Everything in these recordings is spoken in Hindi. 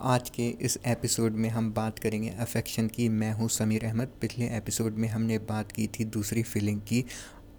आज के इस एपिसोड में हम बात करेंगे अफेक्शन की। मैं हूँ समीर अहमद। पिछले एपिसोड में हमने बात की थी दूसरी फीलिंग की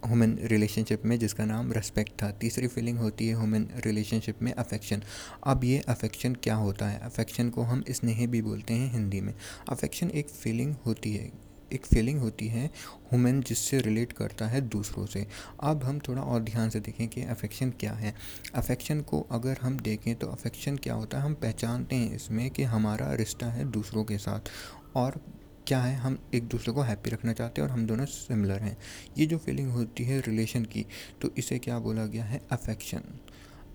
हुमन रिलेशनशिप में, जिसका नाम रेस्पेक्ट था। तीसरी फीलिंग होती है हुमन रिलेशनशिप में अफेक्शन अब ये अफेक्शन क्या होता है? अफेक्शन को हम स्नेह भी बोलते हैं हिंदी में। अफेक्शन एक फीलिंग होती है। एक फीलिंग होती है हुमन जिससे रिलेट करता है दूसरों से। अब हम थोड़ा और ध्यान से देखें कि अफेक्शन क्या है। अफेक्शन को अगर हम देखें तो अफेक्शन क्या होता है? हम पहचानते हैं इसमें कि हमारा रिश्ता है दूसरों के साथ और क्या है? हम एक दूसरे को हैप्पी रखना चाहते हैं और हम दोनों सिमिलर हैं। ये जो फीलिंग होती है रिलेशन की तो इसे क्या बोला गया है? अफेक्शन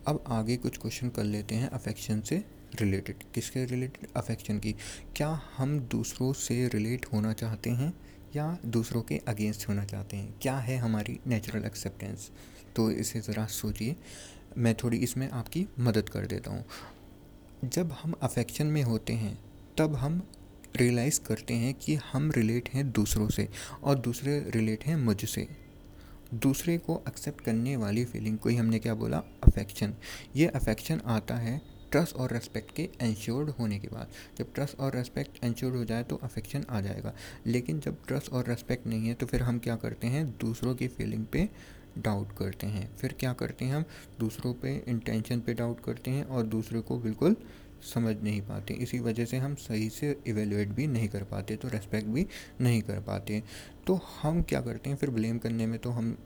अब आगे कुछ क्वेश्चन कर लेते हैं अफेक्शन से। रिलेटेड किसके रिलेटेड अफेक्शन की। क्या हम दूसरों से रिलेट होना चाहते हैं या दूसरों के अगेंस्ट होना चाहते हैं? क्या है हमारी नेचुरल एक्सेप्टेंस तो इसे ज़रा सोचिए। मैं थोड़ी इसमें आपकी मदद कर देता हूँ। जब हम अफेक्शन में होते हैं, तब हम रियलाइज़ करते हैं कि हम रिलेट हैं दूसरों से और दूसरे रिलेट हैं मुझसे। दूसरे को एक्सेप्ट करने वाली फीलिंग को ही हमने क्या बोला? अफेक्शन ये अफेक्शन आता है ट्रस्ट और रेस्पेक्ट के इंश्योर्ड होने के बाद। जब ट्रस्ट और रेस्पेक्ट इंश्योर्ड हो जाए तो अफेक्शन आ जाएगा। लेकिन जब ट्रस्ट और रेस्पेक्ट नहीं है तो फिर हम क्या करते हैं? दूसरों की फीलिंग पे डाउट करते हैं। फिर क्या करते हैं हम? दूसरों पे इंटेंशन पे डाउट करते हैं और दूसरे को बिल्कुल समझ नहीं पाते। इसी वजह से हम सही से इवेलुएट भी नहीं कर पाते तो रेस्पेक्ट भी नहीं कर पाते। तो हम क्या करते हैं? फिर ब्लेम करने में तो हम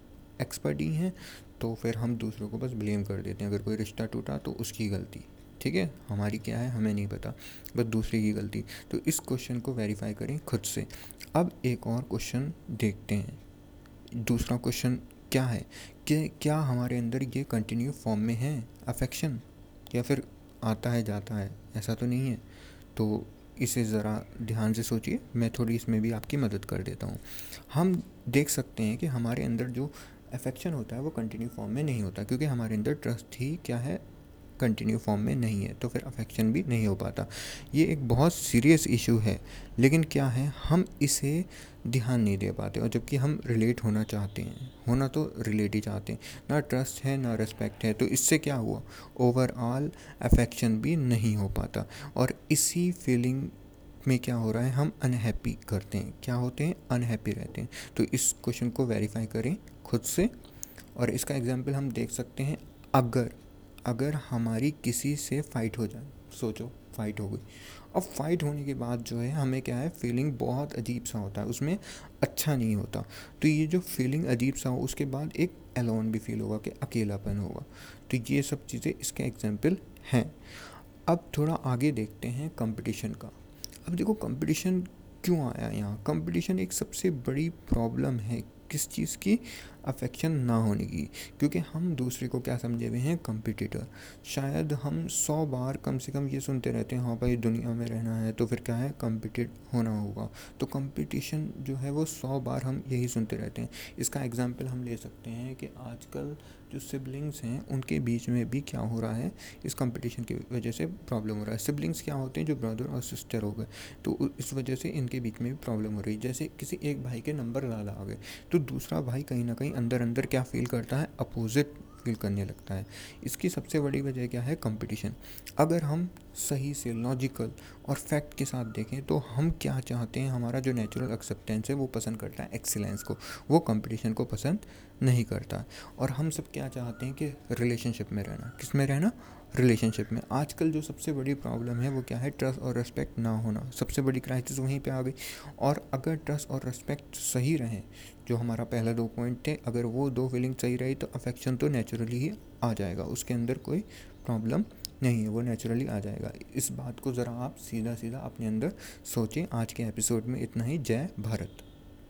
एक्सपर्ट ही हैं तो फिर हम दूसरों को बस ब्लेम कर देते हैं। अगर कोई रिश्ता टूटा तो उसकी गलती। ठीक है? हमारी क्या है? हमें नहीं पता। बस दूसरे की गलती। तो इस क्वेश्चन को वेरीफाई करें खुद से। अब एक और क्वेश्चन देखते हैं। दूसरा क्वेश्चन क्या है? कि क्या हमारे अंदर ये कंटिन्यू फॉर्म में है? अफेक्शन या फिर आता है, जाता है? ऐसा तो नहीं है। तो इसे ज़रा ध्यान से सोचिए। मैं थोड़ी इसमें भी आपकी मदद कर देता हूँ। हम देख सकते हैं कि हमारे अंदर जो अफेक्शन होता है वो कंटिन्यू फॉर्म में नहीं होता। क्योंकि हमारे अंदर ट्रस्ट ही क्या है? कंटिन्यू फॉर्म में नहीं है तो फिर अफेक्शन भी नहीं हो पाता। ये एक बहुत सीरियस इशू है, लेकिन क्या है, हम इसे ध्यान नहीं दे पाते और जबकि हम रिलेट होना चाहते हैं, होना तो रिलेट ही चाहते हैं, ना ट्रस्ट है, ना रिस्पेक्ट है तो इससे क्या हुआ? ओवरऑल अफेक्शन भी नहीं हो पाता और इसी फीलिंग में क्या हो रहा है, हम अनहैप्पी करते हैं। क्या होते हैं? अनहैप्पी रहते हैं। तो इस क्वेश्चन को वेरीफाई करें खुद से और इसका एग्ज़ाम्पल हम देख सकते हैं, अगर अगर हमारी किसी से फ़ाइट हो जाए, सोचो फ़ाइट हो गई। अब फाइट होने के बाद जो है, हमें क्या है फीलिंग बहुत अजीब सा होता है, उसमें अच्छा नहीं होता। तो ये जो फीलिंग अजीब सा हो, उसके बाद एक एलोन भी फील होगा कि अकेलापन होगा। तो ये सब चीज़ें इसके एग्ज़ाम्पल हैं। अब थोड़ा आगे देखते हैं कंपटीशन का। अब देखो कंपटीशन क्यों आया यहाँ? कंपटीशन एक सबसे बड़ी प्रॉब्लम है किस चीज़ की अफेक्शन ना होने की। क्योंकि हम दूसरे को क्या समझे हुए हैं? कंपिटिटर शायद हम सौ बार कम से कम ये सुनते रहते हैं हाँ भाई, दुनिया में रहना है तो फिर क्या है? कम्पिटिट होना होगा। तो कंपटीशन जो है वो सौ बार हम यही सुनते रहते हैं। इसका एग्ज़ाम्पल हम ले सकते हैं कि आजकल जो सिबलिंग्स हैं, उनके बीच में भी क्या हो रहा है? इस कंपटीशन की वजह से प्रॉब्लम हो रहा है। सिबलिंग्स क्या होते हैं? जो ब्रदर और सिस्टर हो गए। तो इस वजह से इनके बीच में भी प्रॉब्लम हो रही है। जैसे किसी एक भाई के नंबर ज़्यादा आ गए तो दूसरा भाई कहीं ना कहीं अंदर अंदर क्या फील करता है? अपोजिट फील करने लगता है। इसकी सबसे बड़ी वजह क्या है? कंपटीशन अगर हम सही से लॉजिकल और फैक्ट के साथ देखें तो हम क्या चाहते हैं? हमारा जो नेचुरल एक्सेप्टेंस है, वो पसंद करता है एक्सीलेंस को। वो कंपटीशन को पसंद नहीं करता। और हम सब क्या चाहते हैं कि रिलेशनशिप में रहना। किसमें रहना? रिलेशनशिप में। आजकल जो सबसे बड़ी प्रॉब्लम है वो क्या है? ट्रस्ट और रेस्पेक्ट ना होना। सबसे बड़ी क्राइसिस वहीं पे आ गई। और अगर ट्रस्ट और रेस्पेक्ट सही रहें, जो हमारा पहला दो पॉइंट थे अगर वो दो फीलिंग सही रही तो अफेक्शन तो नेचुरली ही आ जाएगा। उसके अंदर कोई प्रॉब्लम नहीं है, वो नेचुरली आ जाएगा। इस बात को ज़रा आप सीधा सीधा अपने अंदर सोचें। आज के एपिसोड में इतना ही। जय भारत।